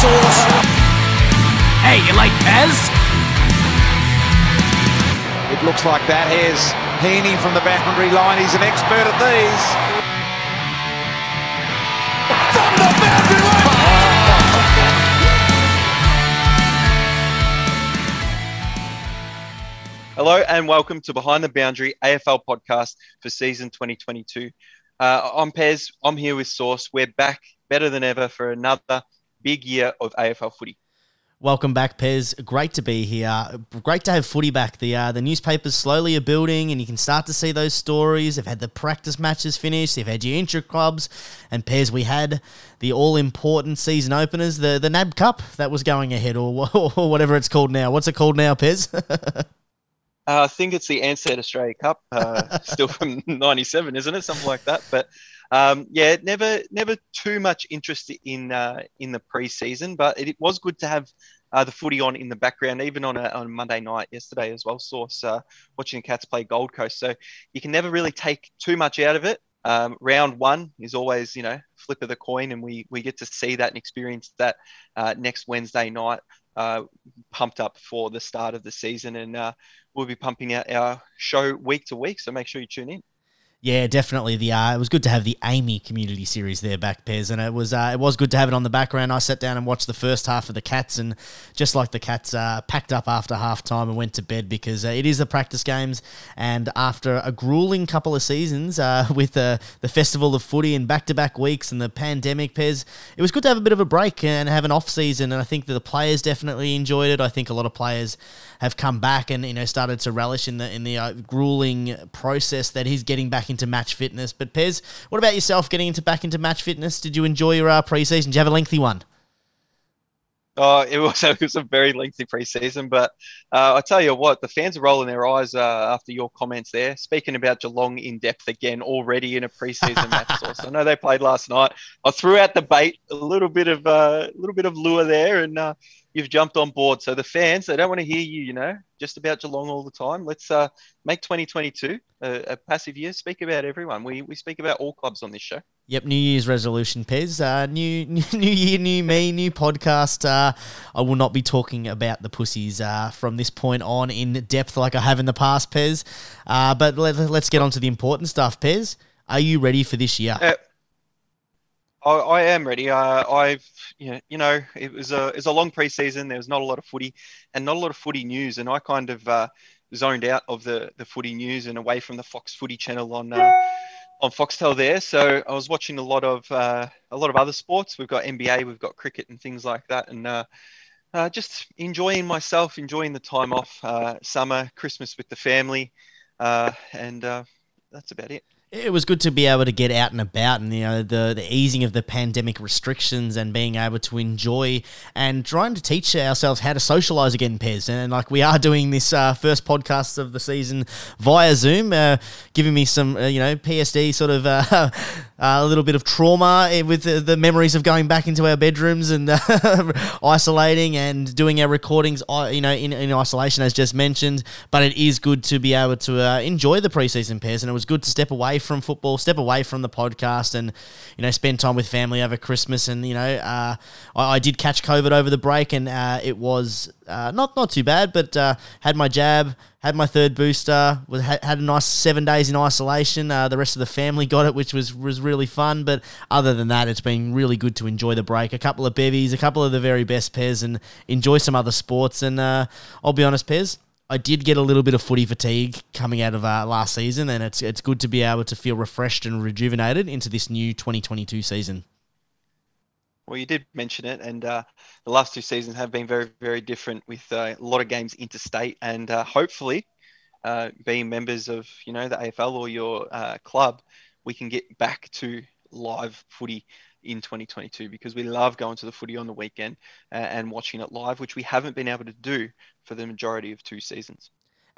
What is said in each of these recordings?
Sauce. Hey, you like Pez? It looks like that. Here's Heaney from the boundary line. He's an expert at these. From the boundary line. Hello and welcome to Behind the Boundary AFL podcast for season 2022. Uh, I'm Pez. I'm here with Source. We're back better than ever for another big year of AFL footy. Welcome back, Pez. Great to be here. Great to have footy back. The uh, the newspapers slowly are building, and you can start to see those stories. They've had the practice matches finished. They've had your intra clubs, and Pez. We had the all important season openers, the the NAB Cup that was going ahead, or, or whatever it's called now. What's it called now, Pez? Uh, I think it's the Ansett Australia Cup, uh, still from '97, isn't it? Something like that. But um, yeah, never, never too much interest in uh, in the preseason, but it, it, was good to have uh, the footy on in the background, even on a on Monday night yesterday as well. Source uh, watching the Cats play Gold Coast, so you can never really take too much out of it. Um, round one is always, you know, flip of the coin, and we we get to see that and experience that uh, next Wednesday night. Uh, pumped up for the start of the season, and uh, we'll be pumping out our show week to week. So make sure you tune in. Yeah, definitely. The uh, it was good to have the AAMI community series there back, Pez, and it was uh, it was good to have it on the background. I sat down and watched the first half of the Cats, and just like the Cats, uh, packed up after half time and went to bed because uh, it is the practice games. And after a grueling couple of seasons uh, with uh, the festival of footy and back to back weeks and the pandemic, Pez, it was good to have a bit of a break and have an off season. And I think that the players definitely enjoyed it. I think a lot of players have come back and you know started to relish in the in the grueling process that he's getting back into match fitness. But Pez, what about yourself getting into back into match fitness? Did you enjoy your uh, preseason? Did you have a lengthy one? Oh, it was, it was a very lengthy preseason, but uh, I tell you what, the fans are rolling their eyes uh, after your comments there. Speaking about Geelong in depth again already in a preseason match. Source. I know they played last night. I threw out the bait, a little bit of a uh, little bit of lure there, and uh, you've jumped on board. So the fans, they don't want to hear you, you know, just about Geelong all the time. Let's uh, make 2022 a, a, passive year. Speak about everyone. We, we speak about all clubs on this show. Yep, New Year's resolution, Pez. Uh, new, new new year, new me, new podcast. Uh, I will not be talking about the pussies uh, from this point on in depth like I have in the past, Pez. Uh, but let, us get on to the important stuff, Pez. Are you ready for this year? Uh, I, I, am ready. Uh, I've, you know, you know, it was a it was a long preseason. There was not a lot of footy, and not a lot of footy news. And I kind of uh, zoned out of the the footy news and away from the Fox Footy channel on uh, on Foxtel there. So I was watching a lot of uh, a lot of other sports. We've got NBA, we've got cricket, and things like that, and uh, uh, just enjoying myself, enjoying the time off, summer, Christmas with the family, and that's about it it was good to be able to get out and about and you know the the easing of the pandemic restrictions and being able to enjoy and trying to teach ourselves how to socialize again Pez. And like we are doing this uh, first podcast of the season via Zoom uh, giving me some uh, you know PSD sort of uh, a little bit of trauma eh, with the, the, memories of going back into our bedrooms and isolating and doing our recordings uh, you know in, in isolation as just mentioned but it is good to be able to uh, enjoy the preseason Pez and it was good to step away from football, step away from the podcast, and you know spend time with family over Christmas. And you know, uh, I, I, did catch COVID over the break, and uh, it was uh, not not too bad, but uh, had my jab, had my third booster, was had, a nice seven days in isolation. Uh, the rest of the family got it, which was was really fun. But other than that, it's been really good to enjoy the break. A couple of bevies, a couple of the very best Pez, and enjoy some other sports. And uh, I'll be honest, Pez. I did get a little bit of footy fatigue coming out of uh, last season, and it's it's good to be able to feel refreshed and rejuvenated into this new 2022 season. Well, you did mention it, and uh, the last two seasons have been very, very different with uh, a lot of games interstate, and uh, hopefully, uh, being members of you know the AFL or your uh, club, we can get back to live footy in 2022 because we love going to the footy on the weekend and watching it live, which we haven't been able to do for the majority of two seasons.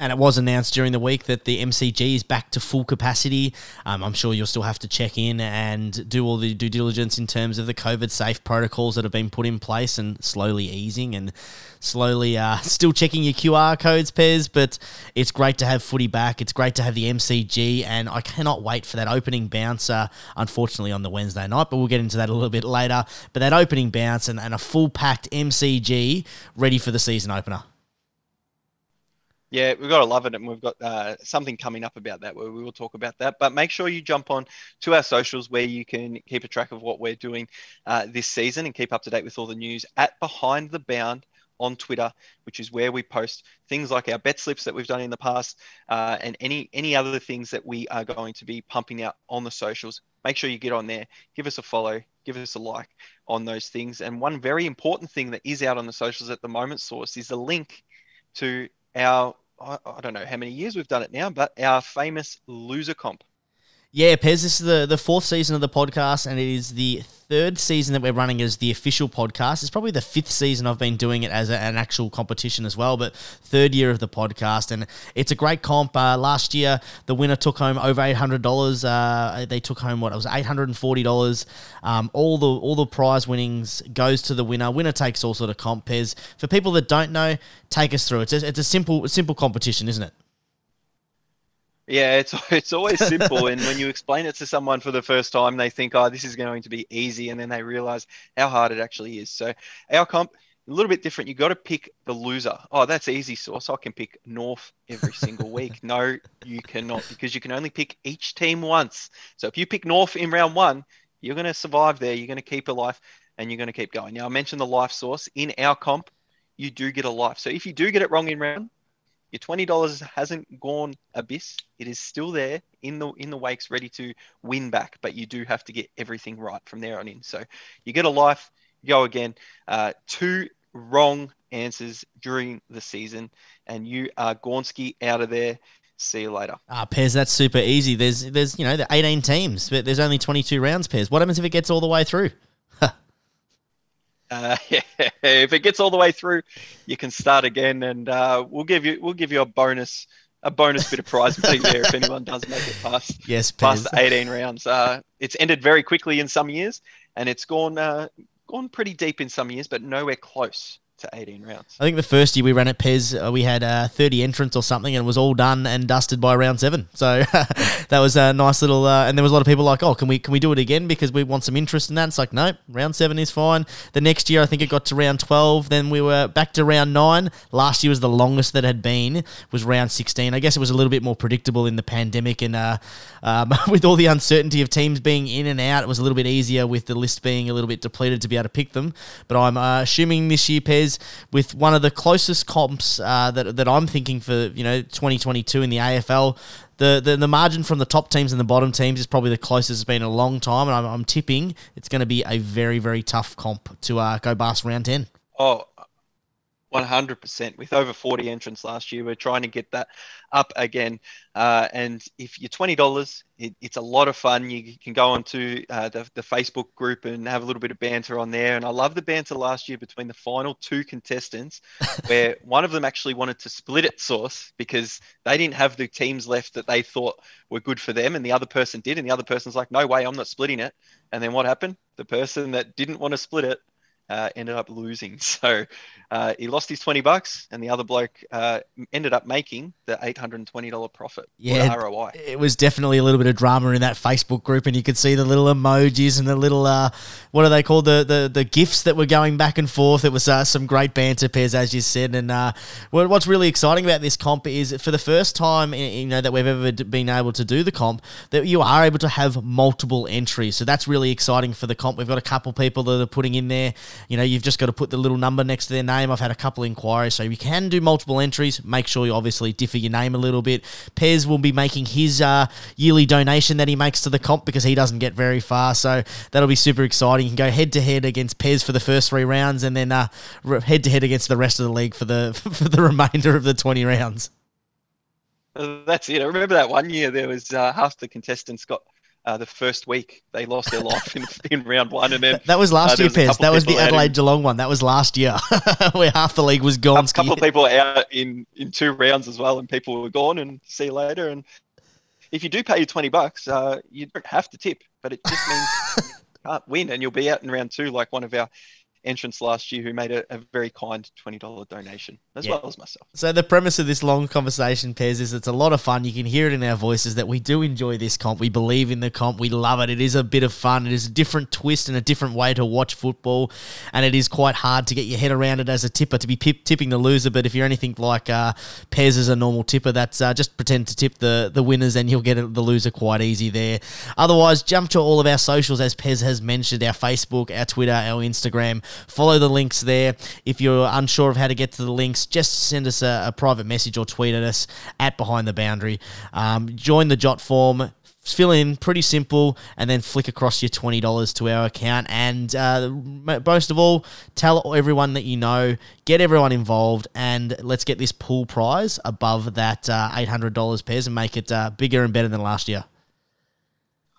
And it was announced during the week that the MCG is back to full capacity. Um, I'm sure you'll still have to check in and do all the due diligence in terms of the COVID safe protocols that have been put in place and slowly easing and slowly uh, still checking your QR codes, Pez. But it's great to have footy back. It's great to have the MCG. And I cannot wait for that opening bouncer, unfortunately, on the Wednesday night. But we'll get into that a little bit later. But that opening bounce and, and a full packed MCG ready for the season opener. Yeah, we've got to love it, and we've got uh, something coming up about that where we will talk about that. But make sure you jump on to our socials where you can keep a track of what we're doing uh, this season and keep up to date with all the news at Behind the Bound on Twitter, which is where we post things like our bet slips that we've done in the past uh, and any any other things that we are going to be pumping out on the socials. Make sure you get on there, give us a follow, give us a like on those things. And one very important thing that is out on the socials at the moment, Source, is a link to our I, I don't know how many years we've done it now, but our famous loser comp. Yeah, Pez, this is the, the fourth season of the podcast, and it is the third season that we're running as the official podcast. It's probably the fifth season I've been doing it as a, an actual competition as well, but third year of the podcast, and it's a great comp. Uh, last year, the winner took home over eight hundred dollars. Uh, they took home what it was eight hundred and forty dollars. Um, all the all the prize winnings goes to the winner. Winner takes all sort of comp. Pez for people that don't know, take us through. It's a, it's a simple simple competition, isn't it? Yeah, it's it's always simple, and when you explain it to someone for the first time, they think, "Oh, this is going to be easy," and then they realize how hard it actually is. So, our comp a little bit different. You got to pick the loser. Oh, that's easy, source. I can pick North every single week. No, you cannot because you can only pick each team once. So if you pick North in round one, you're going to survive there. You're going to keep a life, and you're going to keep going. Now I mentioned the life source in our comp. You do get a life. So if you do get it wrong in round your twenty dollars hasn't gone abyss. It is still there in the in the wakes, ready to win back. But you do have to get everything right from there on in. So you get a life. Go again. Uh, two wrong answers during the season, and you are Gornsky out of there. See you later. Ah, Pez, that's super easy. There's there's you know the 18 teams, but there's only 22 rounds. Pez, what happens if it gets all the way through? Uh, if it gets all the way through, you can start again, and uh, we'll give you we'll give you a bonus a bonus bit of prize money there if anyone does make it past yes past the 18 rounds. Uh, it's ended very quickly in some years, and it's gone uh, gone pretty deep in some years, but nowhere close to 18 rounds. I think the first year we ran at Pez, uh, we had uh, 30 entrants or something, and it was all done and dusted by round seven. So that was a nice little. Uh, and there was a lot of people like, "Oh, can we can we do it again because we want some interest in that?" It's like, no, round seven is fine. The next year, I think it got to round 12. Then we were back to round nine. Last year was the longest that had been. Was round 16. I guess it was a little bit more predictable in the pandemic and uh, um, with all the uncertainty of teams being in and out. It was a little bit easier with the list being a little bit depleted to be able to pick them. But I'm uh, assuming this year, Pez with one of the closest comps uh, that, that I'm thinking for you know 2022 in the AFL. The, the, the margin from the top teams and the bottom teams is probably the closest it's been in a long time, and I'm, I'm tipping it's going to be a very very tough comp to uh, go past round ten. Oh, 100% with over 40 entrants last year. We're trying to get that up again. Uh, and if you're $20, it, it's a lot of fun. You can go onto uh, the, the Facebook group and have a little bit of banter on there. And I love the banter last year between the final two contestants, where one of them actually wanted to split it source because they didn't have the teams left that they thought were good for them. And the other person did. And the other person's like, no way, I'm not splitting it. And then what happened? The person that didn't want to split it uh, ended up losing. So uh, he lost his 20 bucks, and the other bloke uh, ended up making the $820 profit. Yeah, ROI. It was definitely a little bit of drama in that Facebook group, and you could see the little emojis and the little, uh, what are they called? The, the the gifts that were going back and forth. It was uh, some great banter pairs, as you said. And uh, what's really exciting about this comp is for the first time you know that we've ever been able to do the comp, that you are able to have multiple entries. So that's really exciting for the comp. We've got a couple people that are putting in there you know, you've just got to put the little number next to their name. I've had a couple inquiries, so you can do multiple entries. Make sure you obviously differ your name a little bit. Pez will be making his uh, yearly donation that he makes to the comp because he doesn't get very far, so that'll be super exciting. You can go head to head against Pez for the first three rounds, and then head to head against the rest of the league for the for the remainder of the twenty rounds. That's it. I remember that one year there was uh, half the contestants got uh, the first week they lost their life in, in round one, and then That was last uh, year, Pez. That was the out in- Adelaide Geelong one. That was last year, where half the league was gone. a couple of people out in in two rounds as well, and people were gone. And see you later. And if you do pay your twenty bucks, uh, you don't have to tip, but it just means you can't win, and you'll be out in round two like one of our entrants last year who made a, a very kind twenty dollar donation as Yeah. well as myself. So the premise of this long conversation, Pez, is it's a lot of fun. You can hear it in our voices that we do enjoy this comp. We believe in the comp. We love it. It is a bit of fun. It is a different twist and a different way to watch football, and it is quite hard to get your head around it as a tipper to be pip- tipping the loser. But if you're anything like uh, Pez is a normal tipper, that's uh, just pretend to tip the the winners, and you'll get the loser quite easy there. Otherwise, jump to all of our socials as Pez has mentioned: our Facebook, our Twitter, our Instagram. Follow the links there. If you're unsure of how to get to the links, just send us a, a private message or tweet at us at Behind the Boundary. Um, join the Jotform. Fill in pretty simple, and then flick across your twenty dollars to our account. And uh, most of all, tell everyone that you know, get everyone involved, and let's get this pool prize above that uh, eight hundred dollars pairs and make it uh, bigger and better than last year.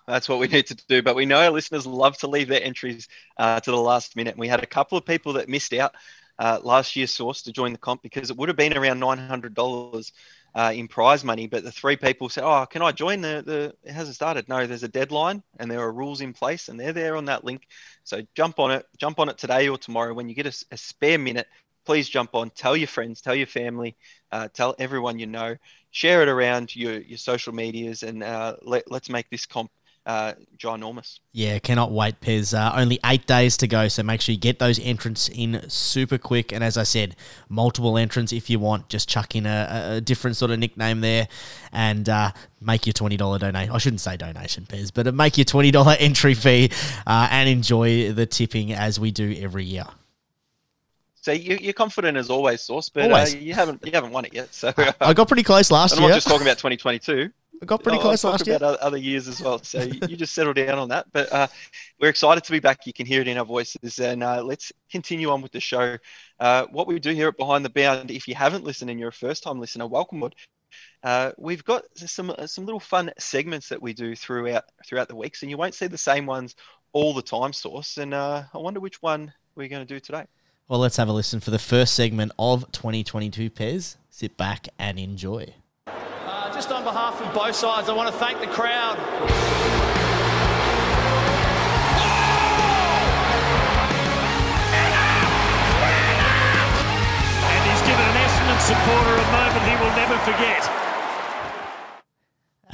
That's what we need to do. But we know our listeners love to leave their entries uh, to the last minute. And we had a couple of people that missed out uh, last year's source to join the comp because it would have been around $900 uh, in prize money. But the three people said, Oh, can I join? The, the It hasn't started. No, there's a deadline and there are rules in place and they're there on that link. So jump on it. Jump on it today or tomorrow when you get a spare minute. Please jump on. Tell your friends, tell your family, uh, tell everyone you know. Share it around your, your social medias and uh, let, let's make this comp uh, ginormous. Yeah, cannot wait, Pez. Uh, only eight days to go, so make sure you get those entrants in super quick. And as I said, multiple entrants if you want. Just chuck in a, a- different sort of nickname there and uh, make your $20 donation. I shouldn't say donation, Pez, but uh, make your $20 entry fee uh, and enjoy the tipping as we do every year. So you, you're confident as always, Source, but Always. Uh, you haven't you haven't won it yet. So uh, I got pretty close last year. I'm not just talking about 2022. I got pretty I'll close talk last year. about other years as well. So you you just settle down on that. But uh, we're excited to be back. You can hear it in our voices, and uh, let's continue on with the show. Uh, what we do here at Behind the Bound, if you haven't listened and you're a first-time listener, welcome. Wood. Uh, we've got some uh, some little fun segments that we do throughout throughout the weeks, and you won't see the same ones all the time, Source. And uh, I wonder which one we're going to do today. Well, let's have a listen for the first segment of 2022 Pez. Sit back and enjoy. Just on behalf of both sides, I want to thank the crowd. And he's given an Essendon supporter a moment he will never forget.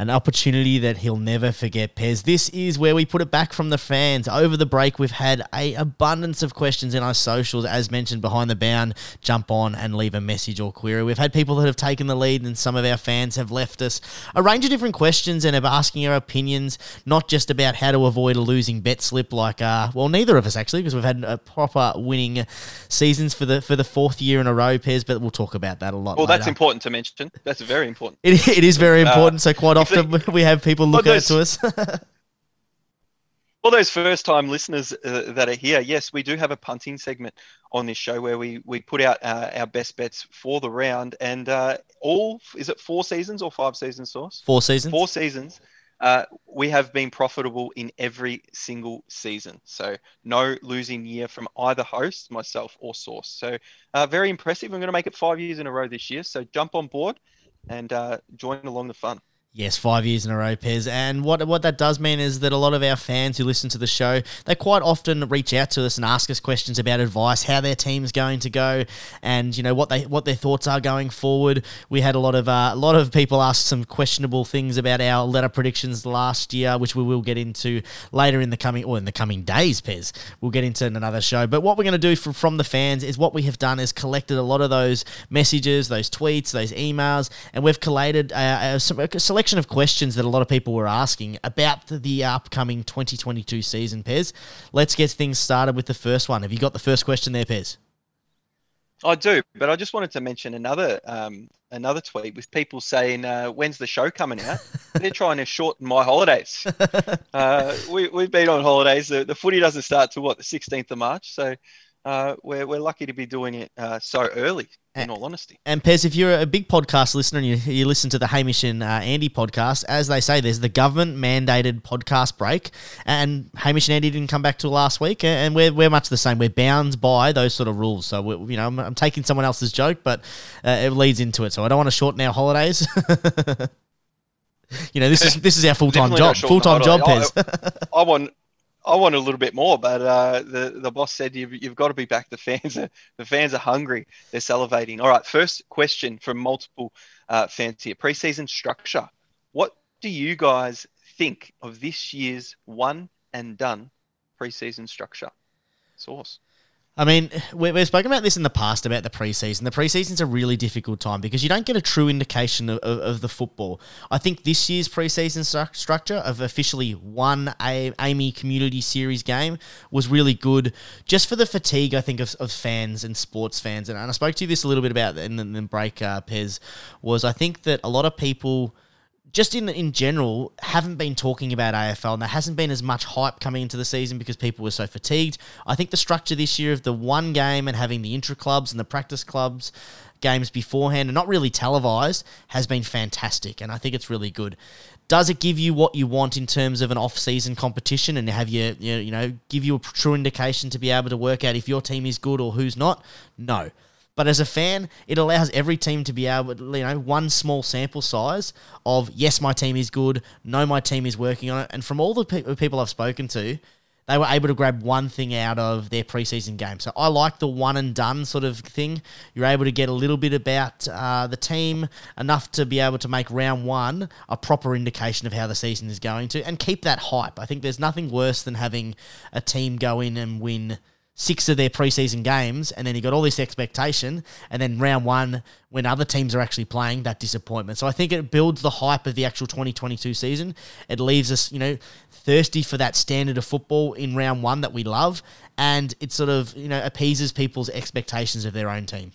An opportunity that he'll never forget, Pez. This is where we put it back from the fans. Over the break, we've had a abundance of questions in our socials, as mentioned behind the bound. Jump on and leave a message or query. We've had people that have taken the lead, and some of our fans have left us a range of different questions and are asking our opinions, not just about how to avoid a losing bet slip, like uh, well, neither of us actually, because we've had a proper winning seasons for the for the fourth year in a row, Pez. But we'll talk about that a lot. Well, that's important to mention. That's very important. It, it is very Uh, important. so quite if often we have people look Well, out to us. all those first time listeners uh, that are here, yes, we do have a punting segment on this show where we we put out uh, our best bets for the round, and uh, all is it four seasons or five seasons, source? Four seasons. Four seasons. Uh, we have been profitable in every single season, so no losing year from either host, myself or Source. So uh, very impressive. I'm going to make it five years in a row this year. So jump on board and uh, join along the fun. Yes, five years in a row, Pez. And what what that does mean is that a lot of our fans who listen to the show, they quite often reach out to us and ask us questions about advice, how their team's going to go, and you know what they what their thoughts are going forward. We had a lot of uh, a lot of people ask some questionable things about our letter predictions last year, which we will get into later in the coming or in the coming days, Pez. We'll get into in another show. But what we're going to do from from the fans is what we have done is collected a lot of those messages, those tweets, those emails, and we've collated uh, a, some, a selection of questions that a lot of people were asking about the, upcoming 2022 season, Pez. Let's get things started with the first one. Have you got the first question there, Pez? I do, but I just wanted to mention another um, another tweet with people saying, uh, "When's the show coming out?" They're trying to shorten my holidays. uh, we, we've been on holidays. The, the footy doesn't start till what the 16th of March, so uh, we're we're lucky to be doing it uh, so early. In all honesty. And Pez, if you're a big podcast listener and you, you listen to the Hamish and uh, Andy podcast, as they say, there's the government mandated podcast break, and Hamish and Andy didn't come back till last week, and we're, we're much the same. We're bound by those sort of rules. So we, you know, I'm, I'm, taking someone else's joke, but uh, it leads into it. So I don't want to shorten our holidays. you know, this is this is our full time job. Full time job, Pez. I, I want I want a little bit more, but uh, the the boss said you've, you've got to be back. The fans are the fans are hungry. They're salivating. All right, first question from multiple uh, fans here. Preseason structure. What do you guys think of this year's one and done preseason structure? Source. I mean, we've spoken about this in the past about the preseason. The preseason's a really difficult time because you don't get a true indication of, of, of the football. I think this year's preseason stru- structure of officially one a- AAMI Community Series game was really good just for the fatigue, I think, of, of fans and sports fans. And, and I spoke to you this a little bit about in the, in the break, uh, Pez, was I think that a lot of people – just in in general, haven't been talking about AFL, and there hasn't been as much hype coming into the season because people were so fatigued. I think the structure this year of the one game and having the intra clubs and the practice clubs games beforehand and not really televised has been fantastic, and I think it's really good. Does it give you what you want in terms of an off-season competition and have you, you know, give you a true indication to be able to work out if your team is good or who's not? No. But as a fan, it allows every team to be able, you know, one small sample size of yes, my team is good, no, my team is working on it, and from all the pe- people I've spoken to, they were able to grab one thing out of their preseason game. So I like the one and done sort of thing. You're able to get a little bit about uh, the team, enough to be able to make round one a proper indication of how the season is going to, and keep that hype. I think there's nothing worse than having a team go in and win six of their preseason games, and then you got all this expectation, and then round one, when other teams are actually playing, that disappointment. So I think it builds the hype of the actual 2022 season. It leaves us, you know, thirsty for that standard of football in round one that we love, and it sort of, you know, appeases people's expectations of their own team.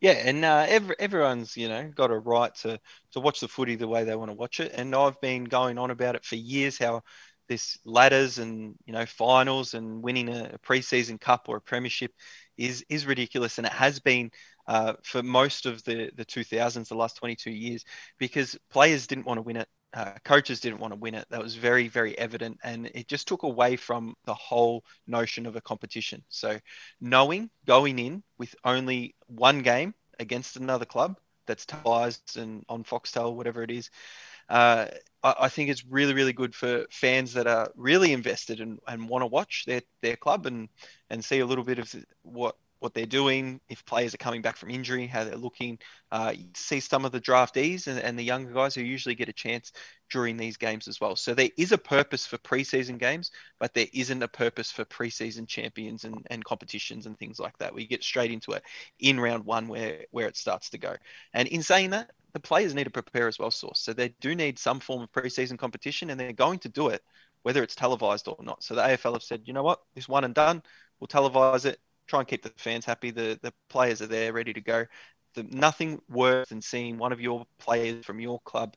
Yeah, and uh, every, everyone's you know got a right to to watch the footy the way they want to watch it, and I've been going on about it for years how this ladders and you know finals and winning a, a preseason cup or a premiership is is ridiculous, and it has been uh, for most of the the 2000s, the last 22 years, because players didn't want to win it, uh, coaches didn't want to win it. That was very very evident, and it just took away from the whole notion of a competition. So knowing going in with only one game against another club that's televised and on Foxtel, whatever it is, uh, I, think it's really, really good for fans that are really invested and, and want to watch their, their club and, and see a little bit of what what they're doing, if players are coming back from injury, how they're looking. Uh, see some of the draftees and, and, the younger guys who usually get a chance during these games as well. So there is a purpose for preseason games, but there isn't a purpose for preseason champions and, and competitions and things like that. We get straight into it in round one where, where it starts to go. And in saying that, the players need to prepare as well, source. So they do need some form of preseason competition, and they're going to do it, whether it's televised or not. So the AFL have said, you know what, this one and done, we'll televise it, try and keep the fans happy. The the players are there, ready to go. The, nothing worse than seeing one of your players from your club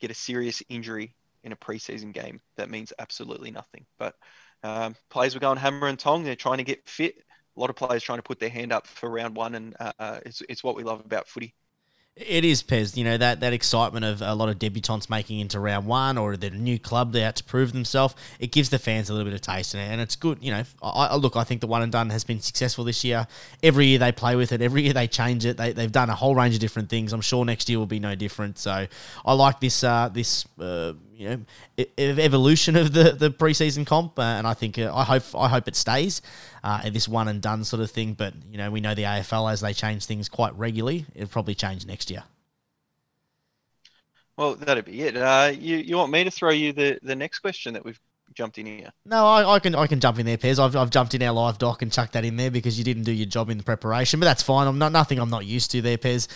get a serious injury in a preseason game. That means absolutely nothing. But um, players were going hammer and tong. They're trying to get fit. A lot of players trying to put their hand up for round one, and uh, it's, it's what we love about footy. It is Pez, you know that that excitement of a lot of debutants making into round one, or the new club they out to prove themselves. It gives the fans a little bit of taste, in it, and it's good. You know, I, I, look, I think the one and done has been successful this year. Every year they play with it, every year they change it. They, they've done a whole range of different things. I'm sure next year will be no different. So I like this uh, this uh, you know evolution of the the preseason comp, uh, and I think uh, I hope I hope it stays uh, this one and done sort of thing. But you know, we know the AFL as they change things quite regularly. It'll probably change next year. Well, that'd be it. Uh, you you want me to throw you the the next question that we've jumped in here? No, I, I, can I can jump in there, Pez. I've, I've jumped in our live doc and chucked that in there because you didn't do your job in the preparation, but that's fine. I'm not nothing I'm not used to there, Pez.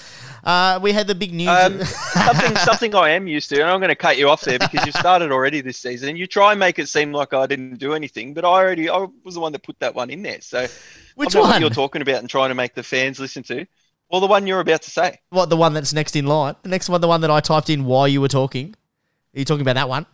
Uh, we had the big news. Um, something something I am used to, and I'm going to cut you off there because you've started already this season. You try and make it seem like I didn't do anything, but I already I was the one that put that one in there. So which one what you're talking about and trying to make the fans listen to? Well, the one you're about to say. What the one that's next in line? The next one, the one that I typed in while you were talking. Are you talking about that one?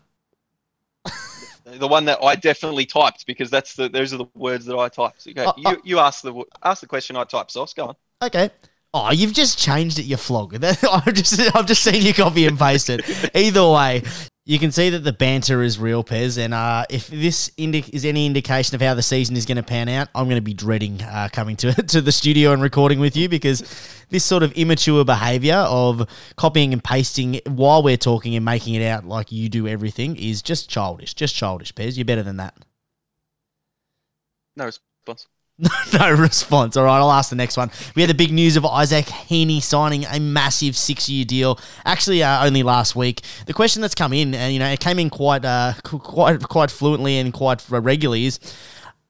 The one that I definitely typed because that's the those are the words that I typed. You, go, Oh, you, oh. you ask the ask the question I typed. Sauce, go on. Okay. Oh, you've just changed it, you flog. I've just I've just seen you copy and paste it. Either way, you can see that the banter is real, Pez. And uh, if this indi- is any indication of how the season is going to pan out, I'm going to be dreading uh, coming to to the studio and recording with you because this sort of immature behaviour of copying and pasting while we're talking and making it out like you do everything is just childish. Just childish, Pez. You're better than that. No response. no response. All right, I'll ask the next one. We had the big news of Isaac Heaney signing a massive six-year deal. Actually, uh, only last week. The question that's come in, and you know, it came in quite, uh, quite, quite fluently and quite regularly, is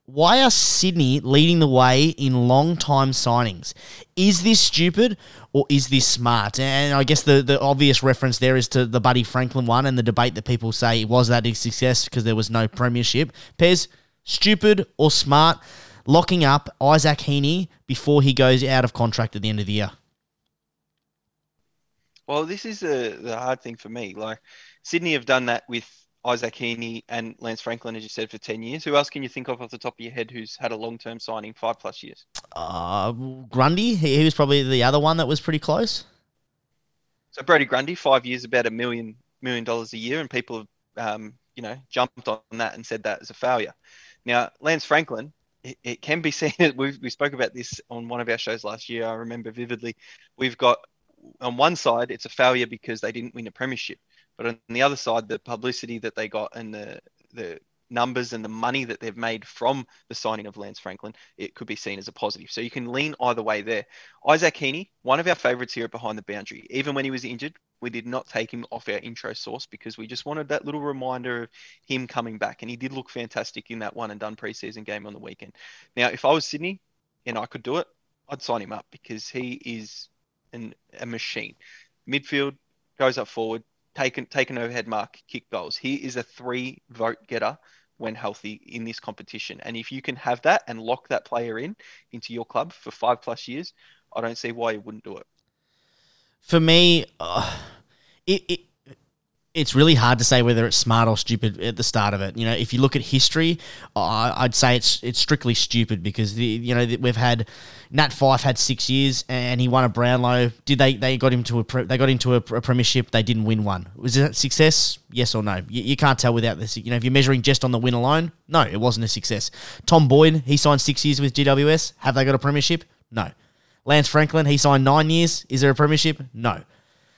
why are Sydney leading the way in long-time signings? Is this stupid or is this smart? And I guess the, the obvious reference there is to the Buddy Franklin one and the debate that people say was that a success because there was no premiership. Pez, stupid or smart? Locking up Isaac Heaney before he goes out of contract at the end of the year. Well, this is the the hard thing for me. Like Sydney have done that with Isaac Heaney and Lance Franklin, as you said, for ten years. Who else can you think of off the top of your head who's had a long term signing five plus years? Uh, Grundy, he, he was probably the other one that was pretty close. So Brodie Grundy, five years, about a million million dollars a year, and people have um, you know jumped on that and said that as a failure. Now Lance Franklin, it, it can be seen. We we spoke about this on one of our shows last year. I remember vividly. We've got on one side it's a failure because they didn't win a premiership, but on the other side, the publicity that they got and the the numbers and the money that they've made from the signing of Lance Franklin, it could be seen as a positive. So you can lean either way there. Isaac Heaney, one of our favourites here Behind the Boundary. Even when he was injured, we did not take him off our intro source because we just wanted that little reminder of him coming back. And he did look fantastic in that one and done preseason game on the weekend. Now, if I was Sydney and I could do it, I'd sign him up because he is an, a machine. Midfield goes up forward, take an, take an overhead mark, kick goals. He is a three vote getter when healthy in this competition. And if you can have that and lock that player in into your club for five plus years, I don't see why you wouldn't do it. For me, uh, it, it it's really hard to say whether it's smart or stupid at the start of it. You know, if you look at history, uh, I'd say it's it's strictly stupid because the you know we've had Nat Fyfe had six years and he won a Brownlow. Did they they got him to a pre, they got into a, a premiership? They didn't win one. Was a success? Yes or no? You, you can't tell without this. You know, if you're measuring just on the win alone, no, it wasn't a success. Tom Boyd he signed six years with GWS. Have they got a premiership? No. Lance Franklin he signed nine years. Is there a premiership? No.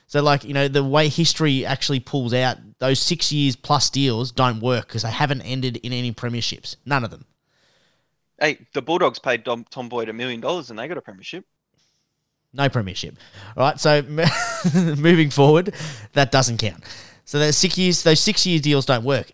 So, like, you know, the way history actually pulls out, those six years plus deals don't work because they haven't ended in any premierships. None of them. Hey, the Bulldogs paid Dom, Tom Boyd a million dollars and they got a premiership. No premiership. All right. So, moving forward, that doesn't count. So, those six years, those six year deals don't work.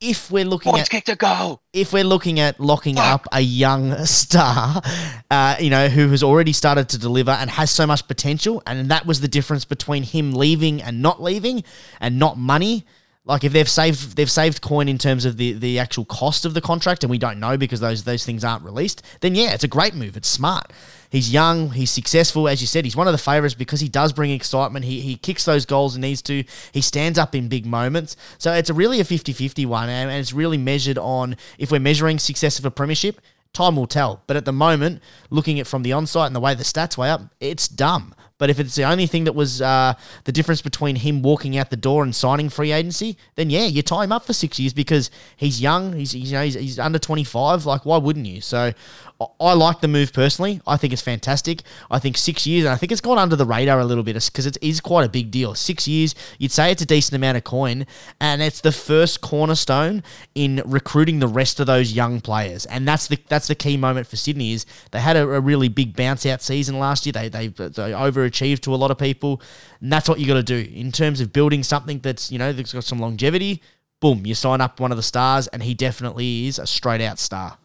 If we're looking Boyd's at kicked a goal. if we're looking at locking Fuck. up a young star, uh, you know, who has already started to deliver and has so much potential, and that was the difference between him leaving and not leaving, and not money. Like if they've saved they've saved coin in terms of the, the actual cost of the contract, and we don't know because those those things aren't released, then yeah, it's a great move. It's smart. He's young, he's successful, as you said, he's one of the favourites because he does bring excitement. He, he kicks those goals and needs to. He stands up in big moments. So it's a really a 50-50 one, and, and it's really measured on if we're measuring success of a premiership, time will tell. But at the moment, looking at from the onsite and the way the stats weigh up, it's dumb. But if it's the only thing that was uh, the difference between him walking out the door and signing free agency, then yeah, you tie him up for six years because he's young. He's, he's you know he's, he's under twenty five. Like why wouldn't you? So I- like the move personally. I think it's fantastic. I think six years, and I think it's gone under the radar a little bit because it is quite a big deal. Six years, you'd say it's a decent amount of coin, and it's the first cornerstone in recruiting the rest of those young players. And that's the that's the key moment for Sydney is they had a, a really big bounce out season last year. They they, they overachieved to a lot of people, and that's what you got to do in terms of building something that's you know that's got some longevity. Boom, you sign up one of the stars, and he definitely is a straight out star.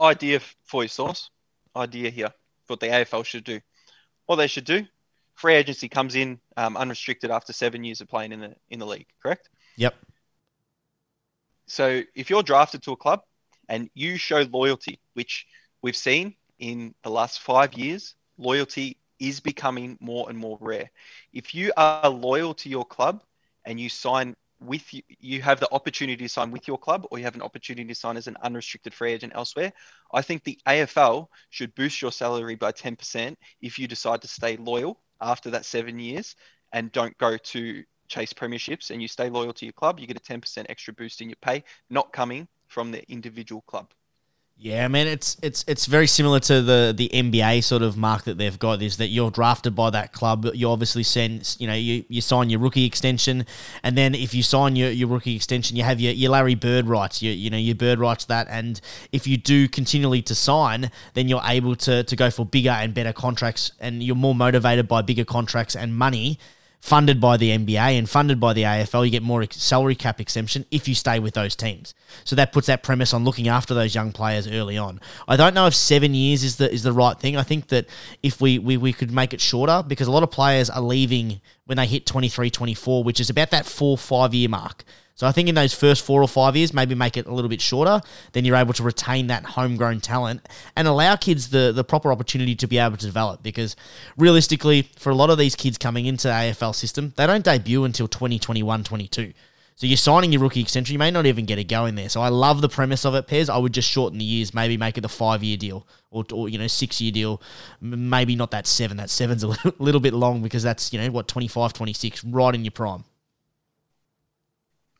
Idea for your source. Idea here. What the AFL should do. What they should do. Free agency comes in um, unrestricted after seven years of playing in the in the league. Correct. Yep. So if you're drafted to a club and you show loyalty, which we've seen in the last five years, loyalty is becoming more and more rare. If you are loyal to your club and you sign with you, you have the opportunity to sign with your club, or you have an opportunity to sign as an unrestricted free agent elsewhere. I think the AFL should boost your salary by 10% if you decide to stay loyal after that seven years and don't go to chase premierships and you stay loyal to your club. You get a 10% extra boost in your pay, not coming from the individual club. Yeah, I mean it's it's it's very similar to the the NBA sort of mark that they've got is that you're drafted by that club. You obviously send you know you, you sign your rookie extension, and then if you sign your, your rookie extension, you have your, your Larry Bird rights. You you know your Bird rights that, and if you do continually to sign, then you're able to to go for bigger and better contracts, and you're more motivated by bigger contracts and money funded by the NBA and funded by the AFL, you get more salary cap exemption if you stay with those teams. So that puts that premise on looking after those young players early on. I don't know if seven years is the is the right thing. I think that if we, we, we could make it shorter because a lot of players are leaving when they hit 23, 24, which is about that four, five year mark. So I think in those first four or five years, maybe make it a little bit shorter. Then you're able to retain that homegrown talent and allow kids the the proper opportunity to be able to develop. Because realistically, for a lot of these kids coming into the AFL system, they don't debut until 2021, 22. So you're signing your rookie extension, you may not even get a go in there. So I love the premise of it, Pez. I would just shorten the years, maybe make it a five year deal or, or you know six year deal. Maybe not that seven. That seven's a little, little bit long because that's you know what 25, 26, right in your prime.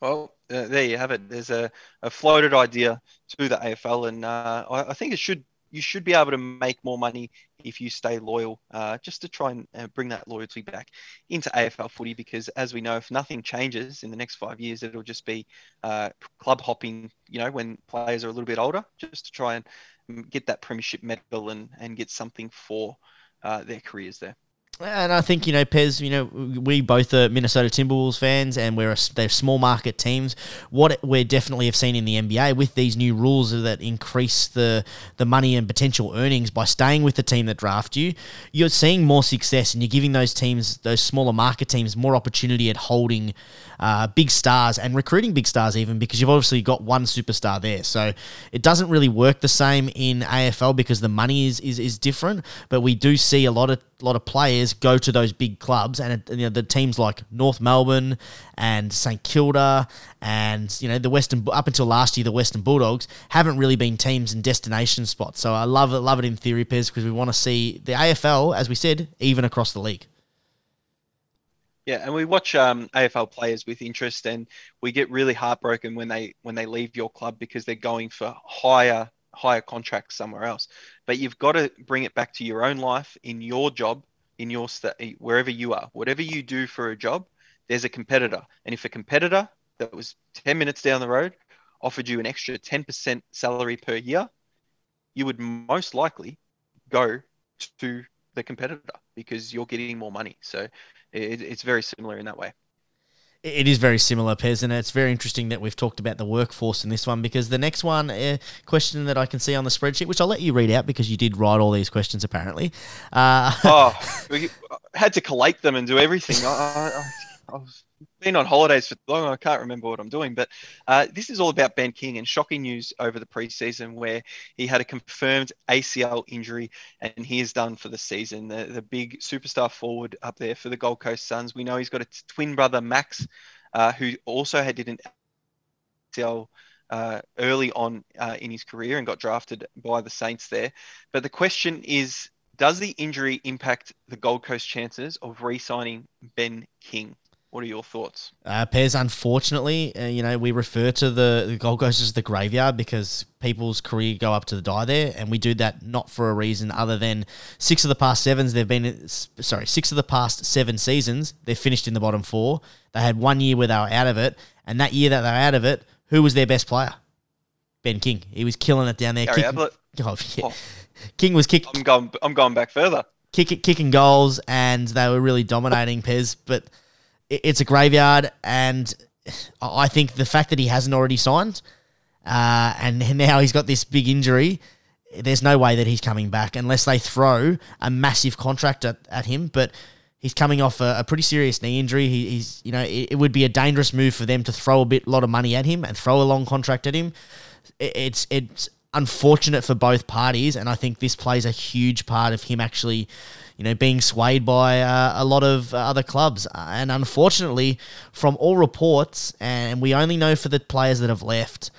Well, uh, there you have it. There's a, a floated idea to the AFL, and uh, I, I, think it should you should be able to make more money if you stay loyal, uh, just to try and uh, bring that loyalty back into AFL footy. Because as we know, if nothing changes in the next five years, it'll just be uh, club hopping. You know, when players are a little bit older, just to try and mm, get that premiership medal and and get something for uh, their careers there. And I think you know, Pez. You know, we both are Minnesota Timberwolves fans, and we're a, they're small market teams. What we definitely have seen in the NBA with these new rules that increase the the money and potential earnings by staying with the team that draft you, you're seeing more success, and you're giving those teams, those smaller market teams, more opportunity at holding uh, big stars and recruiting big stars, even because you've obviously got one superstar there. So it doesn't really work the same in AFL because the money is is, is different. But we do see a lot of lot of players go to those big clubs, and you know, the teams like North Melbourne and St Kilda, and you know the Western up until last year, the Western Bulldogs haven't really been teams and destination spots. So I love it, love it in theory, Pez, because we want to see the AFL, as we said, even across the league. Yeah, and we watch um, AFL players with interest, and we get really heartbroken when they when they leave your club because they're going for higher higher contracts somewhere else. But you've got to bring it back to your own life, in your job, in your wherever you are, whatever you do for a job. There's a competitor, and if a competitor that was 10 minutes down the road offered you an extra 10% salary per year, you would most likely go to the competitor because you're getting more money. So it, it's very similar in that way. It is very similar, Pez, and it's very interesting that we've talked about the workforce in this one because the next one uh, question that I can see on the spreadsheet, which I'll let you read out because you did write all these questions apparently. Uh, oh, we had to collate them and do everything. I, I, I was been on holidays for long. I can't remember what I'm doing, but uh, this is all about Ben King and shocking news over the preseason where he had a confirmed ACL injury and he is done for the season. The, the big superstar forward up there for the Gold Coast Suns. We know he's got a twin brother, Max, uh, who also had did an ACL uh, early on uh, in his career and got drafted by the Saints there. But the question is, does the injury impact the Gold Coast chances of re-signing Ben King? What are your thoughts? Uh, Pez, unfortunately, uh, you know, we refer to the, the Gold Coast as the graveyard because people's career go up to the die there, and we do that not for a reason other than six of the past sevens they've been sorry six of the past seven seasons they've finished in the bottom four. They had one year where they were out of it, and that year that they were out of it, who was their best player? Ben King. He was killing it down there. Gary kicking, oh, yeah. oh. King was kicking. I'm going. I'm going back further. Kick, kicking goals, and they were really dominating Pez, but it's a graveyard, and I think the fact that he hasn't already signed, uh, and now he's got this big injury, there's no way that he's coming back unless they throw a massive contract at, at him. But he's coming off a, a pretty serious knee injury. He, he's, you know, it, it, would be a dangerous move for them to throw a bit, lot of money at him and throw a long contract at him. It, it's, it's unfortunate for both parties, and I think this plays a huge part of him actually, you know, being swayed by uh, a lot of uh, other clubs. And unfortunately, from all reports, and we only know for the players that have left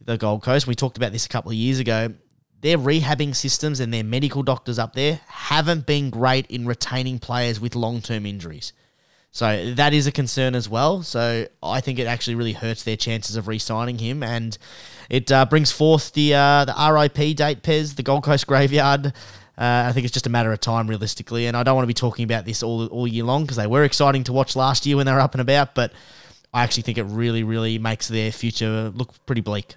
the Gold Coast, we talked about this a couple of years ago. Their rehabbing systems and their medical doctors up there haven't been great in retaining players with long term injuries. So that is a concern as well. So I think it actually really hurts their chances of re-signing him, and it uh, brings forth the uh, the RIP date, Pez, the Gold Coast graveyard. Uh, I think it's just a matter of time, realistically, and I don't want to be talking about this all all year long because they were exciting to watch last year when they were up and about, but I actually think it really, really makes their future look pretty bleak.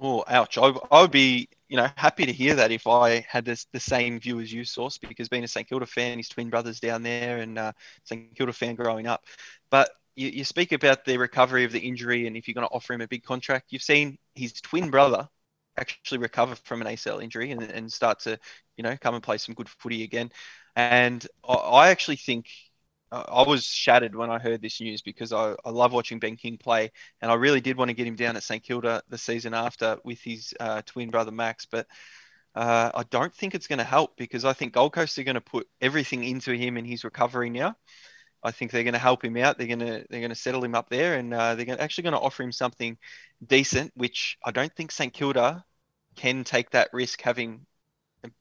Oh, ouch! I, I would be you know, happy to hear that if I had this, the same view as you, Source, because being a St Kilda fan, his twin brothers down there, and uh, St Kilda fan growing up. But you, you speak about the recovery of the injury, and if you're going to offer him a big contract, you've seen his twin brother actually recover from an ACL injury and, and start to, you know, come and play some good footy again. And I, I actually think I was shattered when I heard this news because I, I love watching Ben King play, and I really did want to get him down at St Kilda the season after with his uh, twin brother Max. But uh, I don't think it's going to help because I think Gold Coast are going to put everything into him and his recovery now. I think they're going to help him out. They're going to they're going to settle him up there, and uh, they're gonna, actually going to offer him something decent, which I don't think St Kilda can take that risk having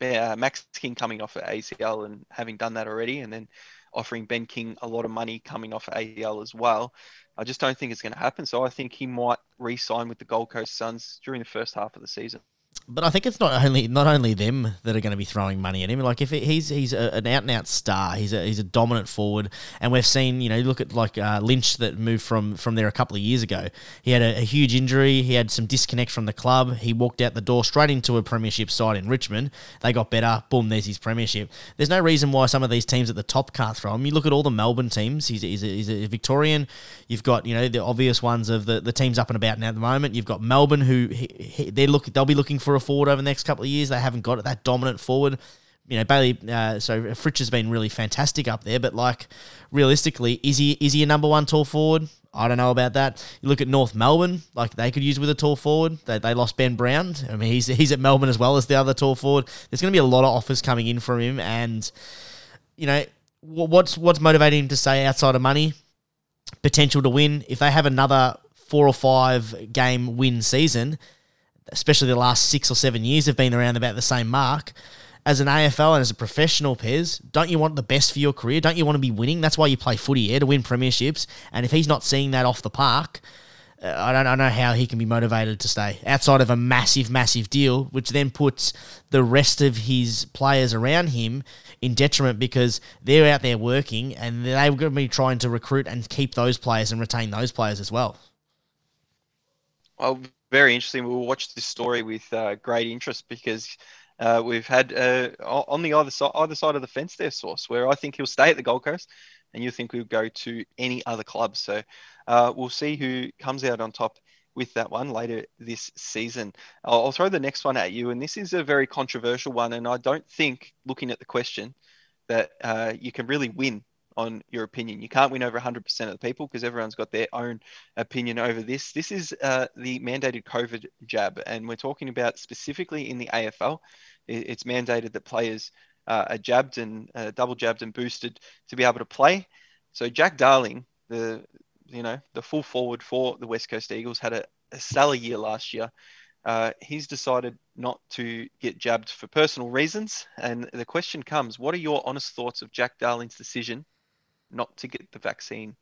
uh, Max King coming off at ACL and having done that already, and then offering Ben King a lot of money coming off ACL as well. I just don't think it's going to happen. So I think he might re-sign with the Gold Coast Suns during the first half of the season but I think it's not only not only them that are going to be throwing money at him. Like if it, he's he's a, an out and out star, he's a he's a dominant forward, and we've seen you know look at like uh, Lynch that moved from from there a couple of years ago. He had a, a, huge injury, he had some disconnect from the club. He walked out the door straight into a premiership side in Richmond. They got better. Boom, there's his premiership. There's no reason why some of these teams at the top can't throw him. You look at all the Melbourne teams. He's, he's, a, he's a Victorian. You've got you know the obvious ones of the, the teams up and about now at the moment. You've got Melbourne who he, he, they're look they'll be looking for a forward over the next couple of years. They haven't got it that dominant forward. You know, Bayley. Uh, so Fritsch has been really fantastic up there, but like realistically, is he is he a number one tall forward? I don't know about that. You look at North Melbourne, like they could use with a tall forward. They, they lost Ben Brown. I mean, he's he's at Melbourne as well as the other tall forward. There's going to be a lot of offers coming in from him, and you know what's what's motivating him to say outside of money, potential to win. If they have another four or five game win season, especially the last six or seven years have been around about the same mark. As an AFL and as a professional, Pez, don't you want the best for your career? Don't you want to be winning? That's why you play footy, yeah, to win premierships. And if he's not seeing that off the park, uh, I don't, I know how he can be motivated to stay outside of a massive, massive deal, which then puts the rest of his players around him in detriment because they're out there working and they're going to be trying to recruit and keep those players and retain those players as well. Well, very interesting. We'll watch this story with uh, great interest because uh, we've had uh, on the other side, either side of the fence there, Sauce, where I think he'll stay at the Gold Coast, and you think he'll go to any other club. So uh, we'll see who comes out on top with that one later this season. I'll, I'll, throw the next one at you, and this is a very controversial one, and I don't think, looking at the question, that uh, you can really win on your opinion. You can't win over 100% of the people because everyone's got their own opinion over this. This is uh, the mandated COVID jab, and we're talking about specifically in the AFL. It's mandated that players uh, are jabbed and uh, double jabbed and boosted to be able to play. So Jack Darling, the you know the full forward for the West Coast Eagles, had a, a stellar year last year. Uh, he's decided not to get jabbed for personal reasons. And the question comes what are your honest thoughts of Jack Darling's decision not to get the vaccine.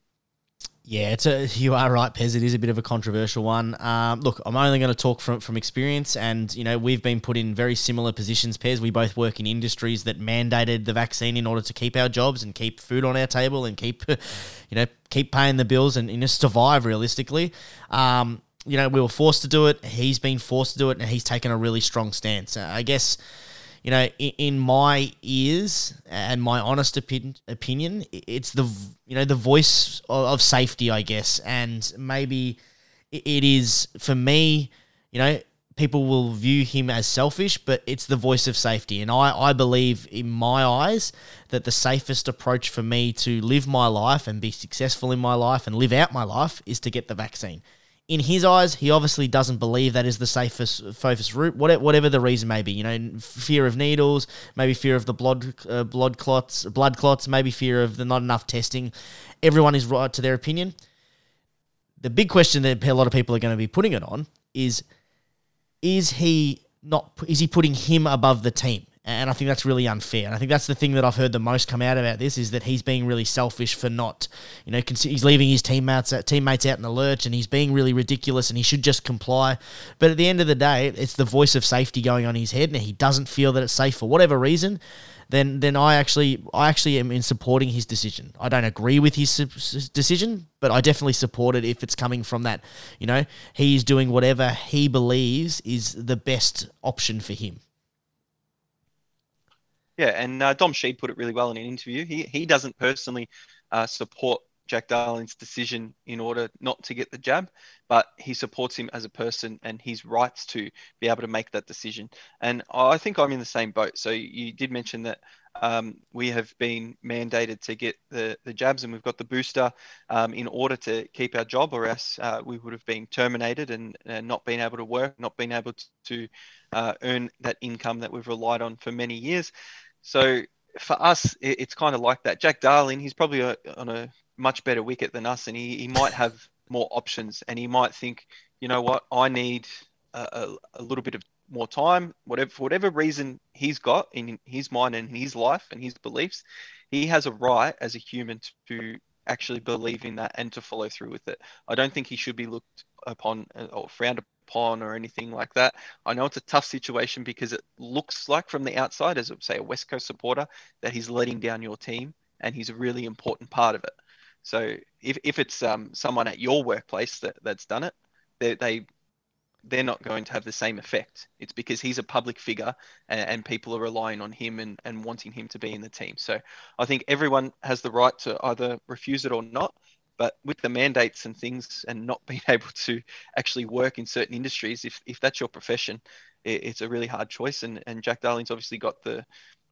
Yeah, it's a you are right, Pez. It is a bit of a controversial one. Um, look, I'm only going to talk from from experience, and you know we've been put in very similar positions, Pez. We both work in industries that mandated the vaccine in order to keep our jobs and keep food on our table and keep, you know, keep paying the bills and, and survive realistically. Um, you know, we were forced to do it. He's been forced to do it, and he's taken a really strong stance. I guess you know, in, in my ears and my honest opinion, opinion, it's the you know the voice of, of safety, I guess, and maybe it is for me. You know, people will view him as selfish, but it's the voice of safety. And I, I believe, in my eyes, that the safest approach for me to live my life and be successful in my life and live out my life is to get the vaccine. In his eyes, he obviously doesn't believe that is the safest safest route. Whatever, the reason may be, you know, fear of needles, maybe fear of the blood uh, blood clots, blood clots, maybe fear of the not enough testing. Everyone is right to their opinion. The big question that a lot of people are going to be putting it on is: Is he not? Is he putting him above the team? And I think that's really unfair. And I think that's the thing that I've heard the most come out about this is that he's being really selfish for not, you know, he's leaving his teammates uh, teammates out in the lurch, and he's being really ridiculous, and he should just comply. But at the end of the day, it's the voice of safety going on his head, and he doesn't feel that it's safe for whatever reason. Then, then I actually, I actually am in supporting his decision. I don't agree with his decision, but I definitely support it if it's coming from that. You know, he's doing whatever he believes is the best option for him. Yeah, and uh, Dom Sheed put it really well in an interview. He he doesn't personally uh, support Jack Darling's decision in order not to get the jab, but he supports him as a person and his rights to be able to make that decision. And I think I'm in the same boat. So you did mention that um, we have been mandated to get the, the jabs and we've got the booster um, in order to keep our job, or else uh, we would have been terminated and, and, not been able to work, not been able to uh, earn that income that we've relied on for many years. So for us, it, it's kind of like that. Jack Darling, he's probably a, on a much better wicket than us, and he, he might have more options, and he might think, you know what, I need a, a, a little bit of more time, whatever for whatever reason he's got in his mind and his life and his beliefs, he has a right as a human to actually believe in that and to follow through with it. I don't think he should be looked upon uh, or frowned or anything like that. I know it's a tough situation because it looks like from the outside, as say a West Coast supporter, that he's letting down your team and he's a really important part of it. So if, if it's um, someone at your workplace that, that's done it, they, they they're not going to have the same effect. It's because he's a public figure and, and, people are relying on him and, and wanting him to be in the team. So I think everyone has the right to either refuse it or not. But with the mandates and things and not being able to actually work in certain industries, if, if that's your profession, it, it's a really hard choice. And, and Jack Darling's obviously got the,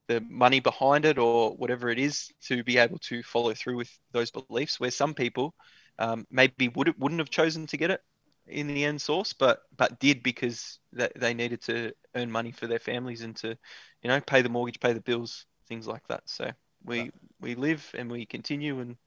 the money behind it or whatever it is to be able to follow through with those beliefs where some people um, maybe would, wouldn't have chosen to get it in the end Sauce, but but did because they, they needed to earn money for their families and to, you know, pay the mortgage, pay the bills, things like that. So we we live and we continue and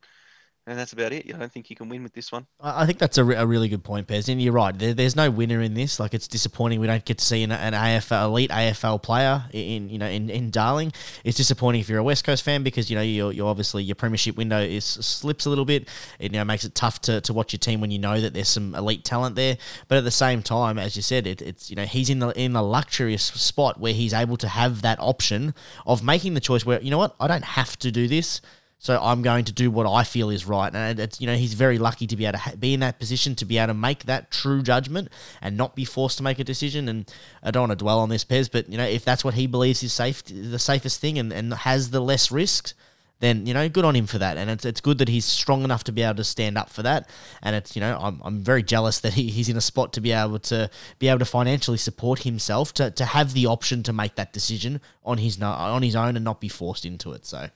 and that's about it. I don't think you can win with this one. I think that's a, re- a really good point, Pez. And you're right. There, there's no winner in this. Like it's disappointing we don't get to see an, an AFL elite AFL player in you know in, in Darling. It's disappointing if you're a West Coast fan because you know you're, you're obviously your premiership window is slips a little bit. It you know makes it tough to, to watch your team when you know that there's some elite talent there. But at the same time, as you said, it, it's you know he's in the in the luxurious spot where he's able to have that option of making the choice where you know what I don't have to do this. So I'm going to do what I feel is right, and it's you know he's very lucky to be able to be in that position to be able to make that true judgment and not be forced to make a decision. And I don't want to dwell on this, Pez, but you know if that's what he believes is safe, the safest thing, and, and has the less risks, then you know good on him for that. And it's it's good that he's strong enough to be able to stand up for that. And it's you know I'm, I'm very jealous that he, he's in a spot to be able to be able to financially support himself to, to have the option to make that decision on his on his own and not be forced into it. So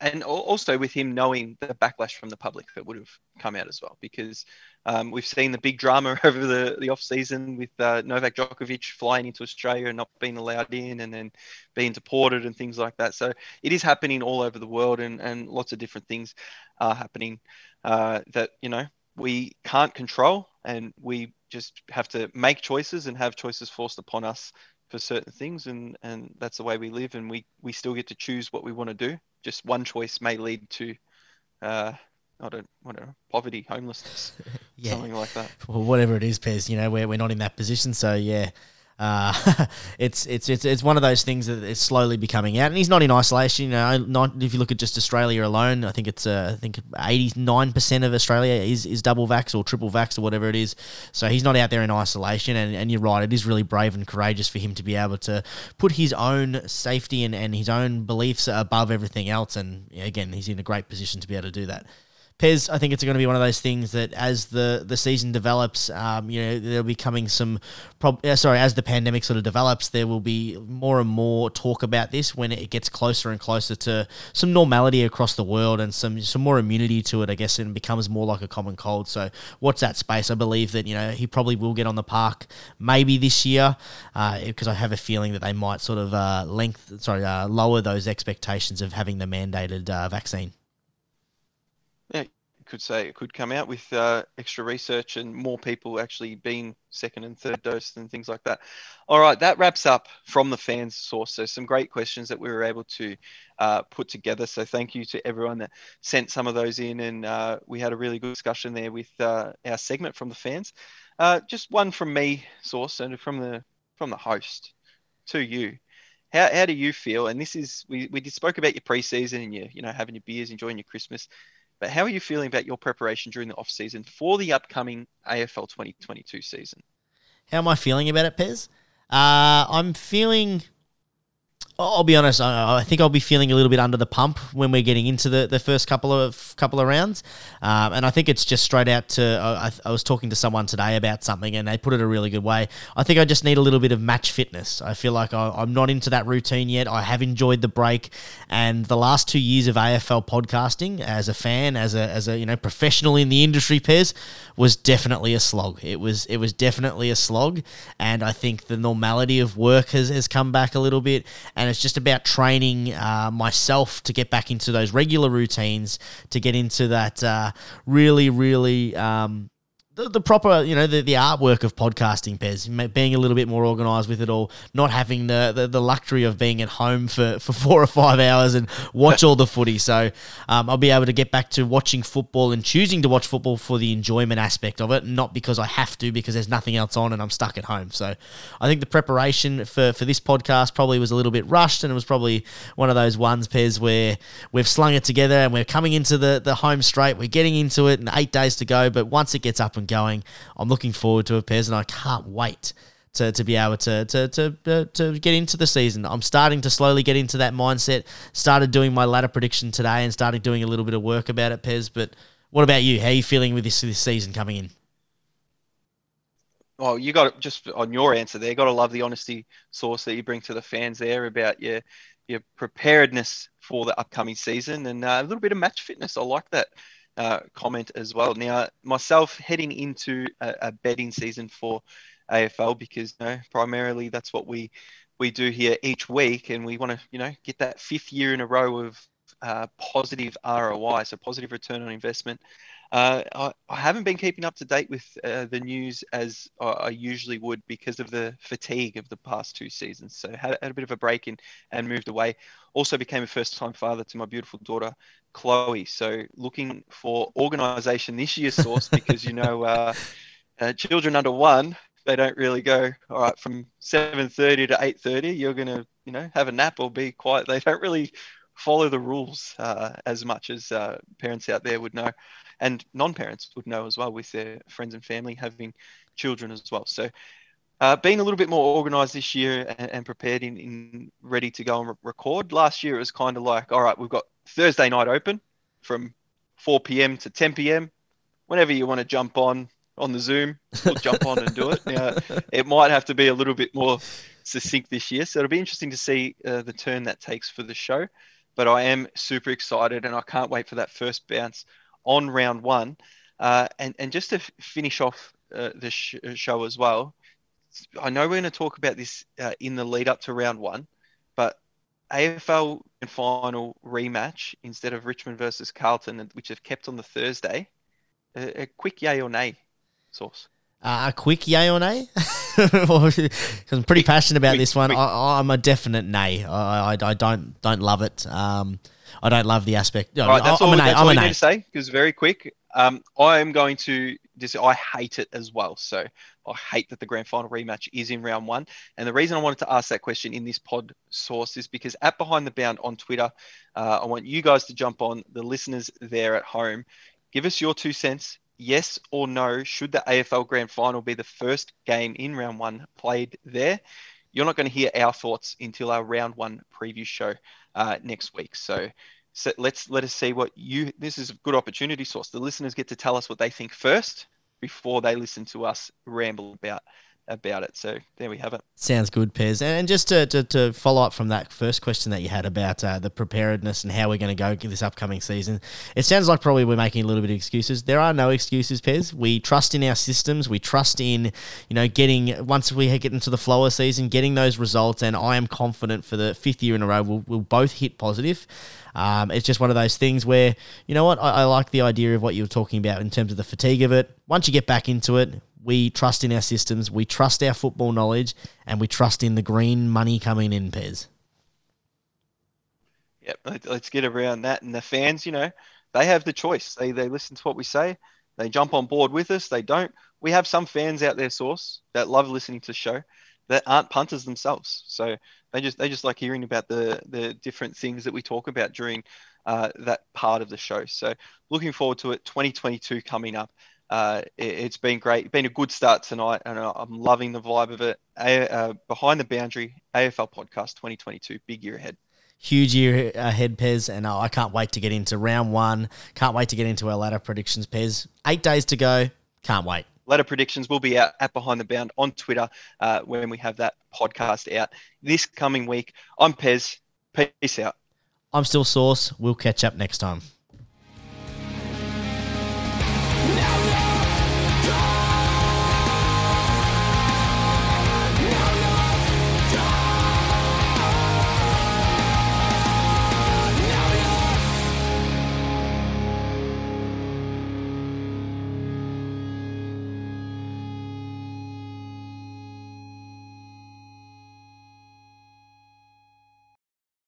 and also with him knowing the backlash from the public that would have come out as well, because um, we've seen the big drama over the, the off season with uh, Novak Djokovic flying into Australia and not being allowed in, and then being deported and things like that. So it is happening all over the world, and, and lots of different things are happening uh, that you know we can't control, and we just have to make choices and have choices forced upon us for certain things and and that's the way we live and we we still get to choose what we want to do just one choice may lead to uh I don't, whatever, poverty, homelessness, yeah. something like that. Well, whatever it is, Pez, you know, we're, we're not in that position. So, yeah, uh, it's, it's it's it's one of those things that is slowly becoming out, and he's not in isolation. You know, not if you look at just Australia alone, I think it's uh, I think eighty nine percent of Australia is, is double vax or triple vax or whatever it is. So he's not out there in isolation, and, and you're right, it is really brave and courageous for him to be able to put his own safety and, and his own beliefs above everything else. And again, he's in a great position to be able to do that. Pez, I think it's going to be one of those things that as the, the season develops, um, you know, there'll be coming some, prob- uh, sorry, as the pandemic sort of develops, there will be more and more talk about this when it gets closer and closer to some normality across the world and some some more immunity to it, I guess, and becomes more like a common cold. So, what's that space? I believe that you know he probably will get on the park maybe this year because uh, I have a feeling that they might sort of uh, length, sorry, uh, lower those expectations of having the mandated uh, vaccine could say it could come out with uh, extra research and more people actually being second and third dose and things like that. All right, that wraps up from the fans Sauce. So some great questions that we were able to uh, put together. So thank you to everyone that sent some of those in, and uh, we had a really good discussion there with uh, our segment from the fans. Uh, just one from me, Sauce, and from the from the host to you. How, how do you feel? And this is we, we just spoke about your preseason and you you know having your beers, enjoying your Christmas. But how are you feeling about your preparation during the off season for the upcoming AFL 2022 season? How am I feeling about it, Pez? Uh, I'm feeling I'll be honest. I, think I'll be feeling a little bit under the pump when we're getting into the, the first couple of couple of rounds, um, and I think it's just straight out to. I, I, was talking to someone today about something, and they put it a really good way. I think I just need a little bit of match fitness. I feel like I, am not into that routine yet. I have enjoyed the break, and the last two years of AFL podcasting as a fan, as a as a you know professional in the industry, Pez was definitely a slog. It was it was definitely a slog, and I think the normality of work has, has come back a little bit, and and it's just about training uh, myself to get back into those regular routines, to get into that uh, really, really um, the, the proper, you know, the, the artwork of podcasting, Pez, being a little bit more organised with it all, not having the, the, the, luxury of being at home for, for four or five hours and watch all the footy. So um, I'll be able to get back to watching football and choosing to watch football for the enjoyment aspect of it, not because I have to, because there's nothing else on and I'm stuck at home. So I think the preparation for, for this podcast probably was a little bit rushed and it was probably one of those ones, Pez, where we've slung it together and we're coming into the, the home straight. We're getting into it and eight days to go. But once it gets up and going. I'm looking forward to it, Pez, and I can't wait to, to be able to to, to, uh, to get into the season. I'm starting to slowly get into that mindset. Started doing my ladder prediction today and started doing a little bit of work about it, Pez. But what about you? How are you feeling with this, this season coming in? Well, you got just on your answer there. Got to love the honesty Sauce that you bring to the fans there about your your preparedness for the upcoming season and uh, a little bit of match fitness. I like that uh, comment as well. Now, myself heading into a, a, betting season for AFL because you know, primarily that's what we we do here each week, and we want to you know get that fifth year in a row of uh, positive ROI, so positive return on investment. Uh, I, I, haven't been keeping up to date with uh, the news as I usually would because of the fatigue of the past two seasons. So had, had a bit of a break in and moved away. Also became a first-time father to my beautiful daughter Chloe. So looking for organisation this year, Sauce because you know uh, uh, children under one they don't really go all right from 7:30 to 8:30. You're gonna you know have a nap or be quiet. They don't really follow the rules uh, as much as uh, parents out there would know and non-parents would know as well with their friends and family having children as well. So uh, being a little bit more organized this year and, and prepared in, in, ready to go and re- record. Last year it was kind of like, all right, we've got Thursday night open from 4 p.m. to 10 p.m. Whenever you want to jump on on the Zoom, we'll jump on and do it. Now it might have to be a little bit more succinct this year, so it'll be interesting to see uh, the turn that takes for the show. But I am super excited, and I can't wait for that first bounce on round one. Uh, and, and just to f- finish off uh, the sh- show as well, I know we're going to talk about this uh, in the lead up to round one, but AFL final rematch instead of Richmond versus Carlton, which have kept on the Thursday, a, a quick yay or nay Sauce. Uh, a quick yay or nay? I'm pretty passionate about quick, this one. I, am a definite nay. I, I, I, don't don't love it. Um, I don't love the aspect. All right, that's I'm all, that's all you need to say because very quick. Um, I am going to just. I hate it as well. So I hate that the grand final rematch is in round one. And the reason I wanted to ask that question in this pod Sauce is because at Behind the Bound on Twitter, uh, I want you guys to jump on the listeners there at home. Give us your two cents. Yes or no? Should the AFL Grand Final be the first game in round one played there? You're not going to hear our thoughts until our round one preview show uh, next week. So so let's let us see what you. This is a good opportunity Sauce. The listeners get to tell us what they think first before they listen to us ramble about about it. So there we have it. Sounds good, Pez. And just to, to, to follow up from that first question that you had about uh, the preparedness and how we're going to go this upcoming season, it sounds like probably we're making a little bit of excuses. There are no excuses, Pez. We trust in our systems. We trust in, you know, getting, once we get into the flow of season, getting those results. And I am confident for the fifth year in a row, we'll, we'll both hit positive. Um, it's just one of those things where, you know what, I, I like the idea of what you were talking about in terms of the fatigue of it. Once you get back into it, we trust in our systems, we trust our football knowledge, and we trust in the green money coming in, Pez. Yep, let's get around that. And the fans, you know, they have the choice. They they listen to what we say. They jump on board with us. They don't. We have some fans out there, Sauce, that love listening to the show, that aren't punters themselves. So they just they just like hearing about the the different things that we talk about during uh, that part of the show. So looking forward to it. 2022 coming up uh, it, has been great. Been a good start tonight, and I'm loving the vibe of it. A, uh, Behind the Boundary AFL podcast 2022, big year ahead. Huge year ahead, Pez, and uh, I can't wait to get into round one. Can't wait to get into our ladder predictions, Pez. Eight days to go. Can't wait. Ladder predictions will be out at Behind the Bound on Twitter uh, when we have that podcast out this coming week. I'm Pez. Peace out. I'm still Sauce. We'll catch up next time.